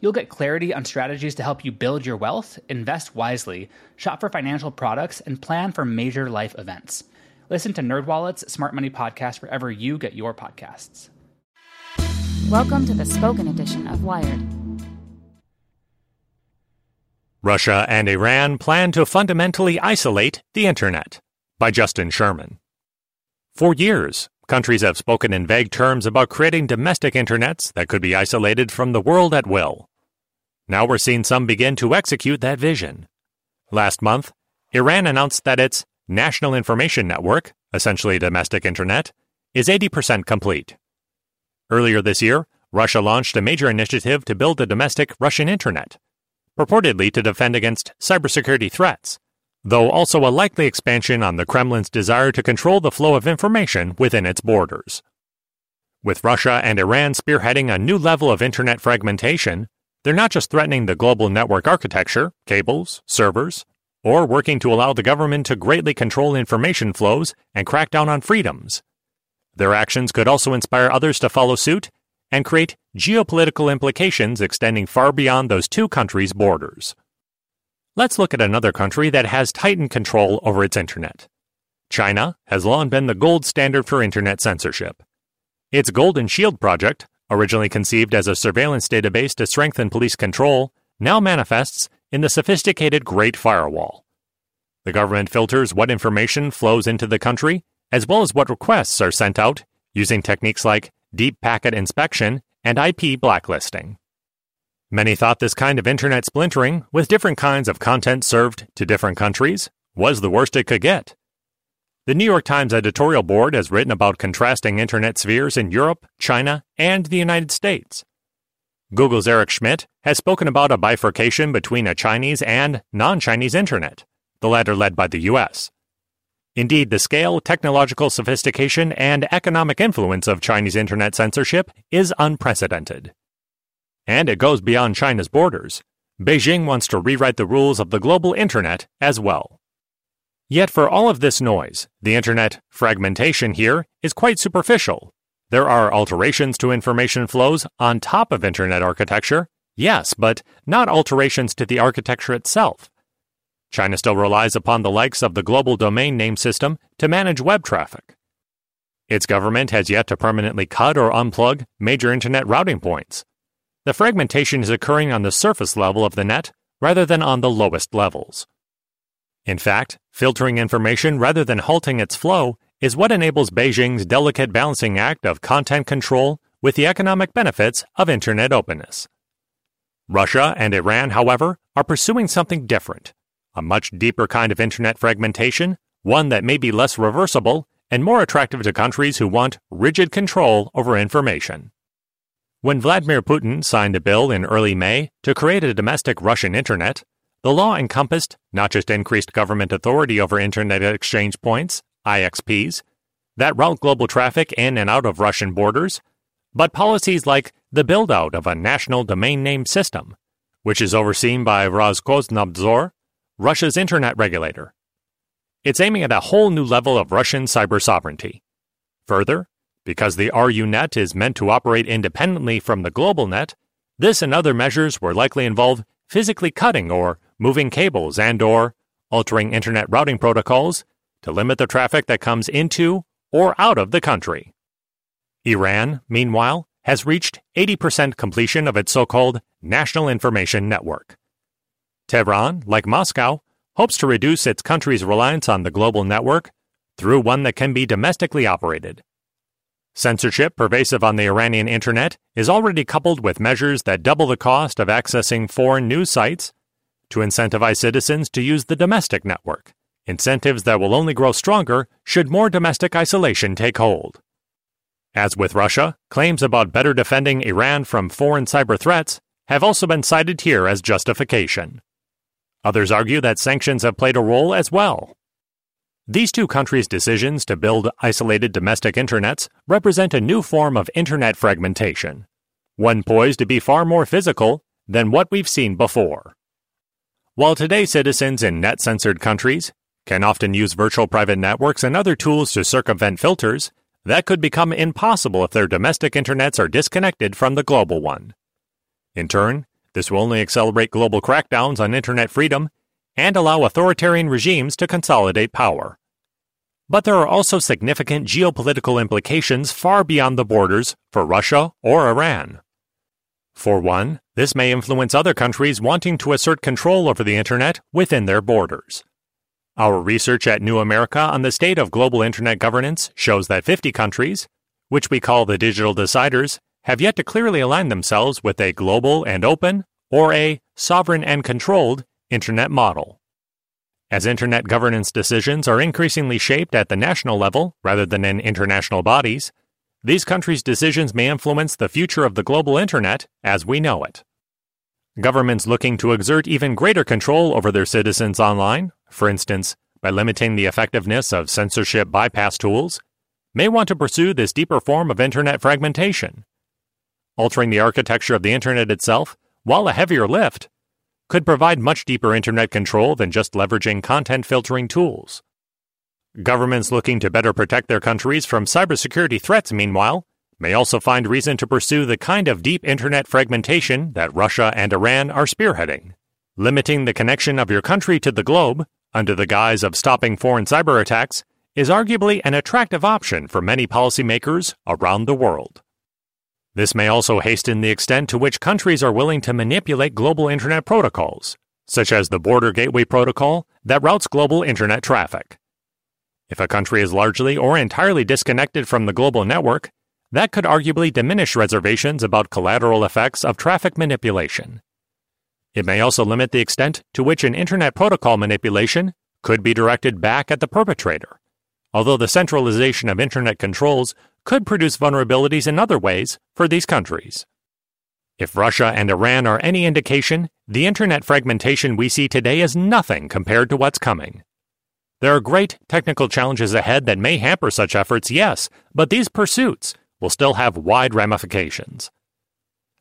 You'll get clarity on strategies to help you build your wealth, invest wisely, shop for financial products, and plan for major life events. Listen to NerdWallet's Smart Money Podcast wherever you get your podcasts. Welcome to the spoken edition of Wired. Russia and Iran plan to fundamentally isolate the Internet by Justin Sherman. For years, countries have spoken in vague terms about creating domestic internets that could be isolated from the world at will. Now we're seeing some begin to execute that vision. Last month, Iran announced that its National Information Network, essentially domestic internet, is 80% complete. Earlier this year, Russia launched a major initiative to build a domestic Russian internet, purportedly to defend against cybersecurity threats, though also a likely expansion on the Kremlin's desire to control the flow of information within its borders. With Russia and Iran spearheading a new level of internet fragmentation, they're not just threatening the global network architecture, cables, servers, or working to allow the government to greatly control information flows and crack down on freedoms. Their actions could also inspire others to follow suit and create geopolitical implications extending far beyond those two countries' borders. Let's look at another country that has tightened control over its internet. China has long been the gold standard for internet censorship. Its Golden Shield project, originally conceived as a surveillance database to strengthen police control, now manifests in the sophisticated Great Firewall. The government filters what information flows into the country, as well as what requests are sent out using techniques like deep packet inspection and IP blacklisting. Many thought this kind of internet splintering, with different kinds of content served to different countries, was the worst it could get. The New York Times editorial board has written about contrasting internet spheres in Europe, China, and the United States. Google's Eric Schmidt has spoken about a bifurcation between a Chinese and non Chinese internet, the latter led by the US. Indeed, the scale, technological sophistication, and economic influence of Chinese internet censorship is unprecedented. And it goes beyond China's borders. Beijing wants to rewrite the rules of the global internet as well. Yet, for all of this noise, the internet fragmentation here is quite superficial there are alterations to information flows on top of Internet architecture, yes, but not alterations to the architecture itself. China still relies upon the likes of the global domain name system to manage web traffic. Its government has yet to permanently cut or unplug major Internet routing points. The fragmentation is occurring on the surface level of the net rather than on the lowest levels. In fact, filtering information rather than halting its flow is what enables Beijing's delicate balancing act of content control with the economic benefits of Internet openness. Russia and Iran, however, are pursuing something different a much deeper kind of Internet fragmentation, one that may be less reversible and more attractive to countries who want rigid control over information. When Vladimir Putin signed a bill in early May to create a domestic Russian Internet, the law encompassed not just increased government authority over Internet exchange points, IXPs, that route global traffic in and out of Russian borders, but policies like the build out of a national domain name system, which is overseen by Roskomnadzor, Russia's internet regulator. It's aiming at a whole new level of Russian cyber sovereignty. Further, because the RUNet is meant to operate independently from the global net, this and other measures will likely involve physically cutting or moving cables and or altering internet routing protocols to limit the traffic that comes into or out of the country. Iran, meanwhile, has reached 80% completion of its so called National Information Network. Tehran, like Moscow, hopes to reduce its country's reliance on the global network through one that can be domestically operated. Censorship pervasive on the Iranian internet is already coupled with measures that double the cost of accessing foreign news sites to incentivize citizens to use the domestic network, incentives that will only grow stronger should more domestic isolation take hold. As with Russia, claims about better defending Iran from foreign cyber threats have also been cited here as justification. Others argue that sanctions have played a role as well. These two countries' decisions to build isolated domestic internets represent a new form of internet fragmentation, one poised to be far more physical than what we've seen before. While today citizens in net censored countries can often use virtual private networks and other tools to circumvent filters, that could become impossible if their domestic internets are disconnected from the global one. In turn, this will only accelerate global crackdowns on internet freedom and allow authoritarian regimes to consolidate power. But there are also significant geopolitical implications far beyond the borders for Russia or Iran. For one, this may influence other countries wanting to assert control over the Internet within their borders. Our research at New America on the state of global Internet governance shows that 50 countries, which we call the digital deciders, have yet to clearly align themselves with a global and open, or a sovereign and controlled, Internet model. As Internet governance decisions are increasingly shaped at the national level rather than in international bodies, these countries' decisions may influence the future of the global Internet as we know it. Governments looking to exert even greater control over their citizens online, for instance, by limiting the effectiveness of censorship bypass tools, may want to pursue this deeper form of Internet fragmentation. Altering the architecture of the Internet itself, while a heavier lift, could provide much deeper internet control than just leveraging content filtering tools. Governments looking to better protect their countries from cybersecurity threats, meanwhile, may also find reason to pursue the kind of deep internet fragmentation that Russia and Iran are spearheading. Limiting the connection of your country to the globe, under the guise of stopping foreign cyber attacks, is arguably an attractive option for many policymakers around the world. This may also hasten the extent to which countries are willing to manipulate global Internet protocols, such as the Border Gateway Protocol that routes global Internet traffic. If a country is largely or entirely disconnected from the global network, that could arguably diminish reservations about collateral effects of traffic manipulation. It may also limit the extent to which an Internet protocol manipulation could be directed back at the perpetrator, although the centralization of Internet controls could produce vulnerabilities in other ways for these countries. If Russia and Iran are any indication, the internet fragmentation we see today is nothing compared to what's coming. There are great technical challenges ahead that may hamper such efforts, yes, but these pursuits will still have wide ramifications.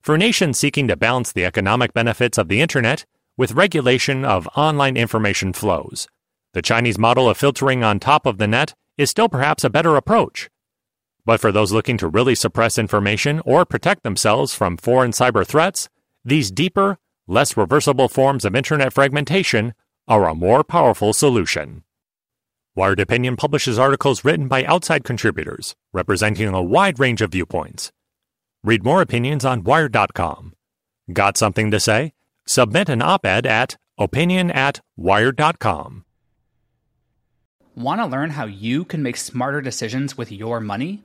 For nations seeking to balance the economic benefits of the internet with regulation of online information flows, the Chinese model of filtering on top of the net is still perhaps a better approach. But for those looking to really suppress information or protect themselves from foreign cyber threats, these deeper, less reversible forms of internet fragmentation are a more powerful solution. Wired Opinion publishes articles written by outside contributors, representing a wide range of viewpoints. Read more opinions on Wired.com. Got something to say? Submit an op ed at opinion at Wired.com. Want to learn how you can make smarter decisions with your money?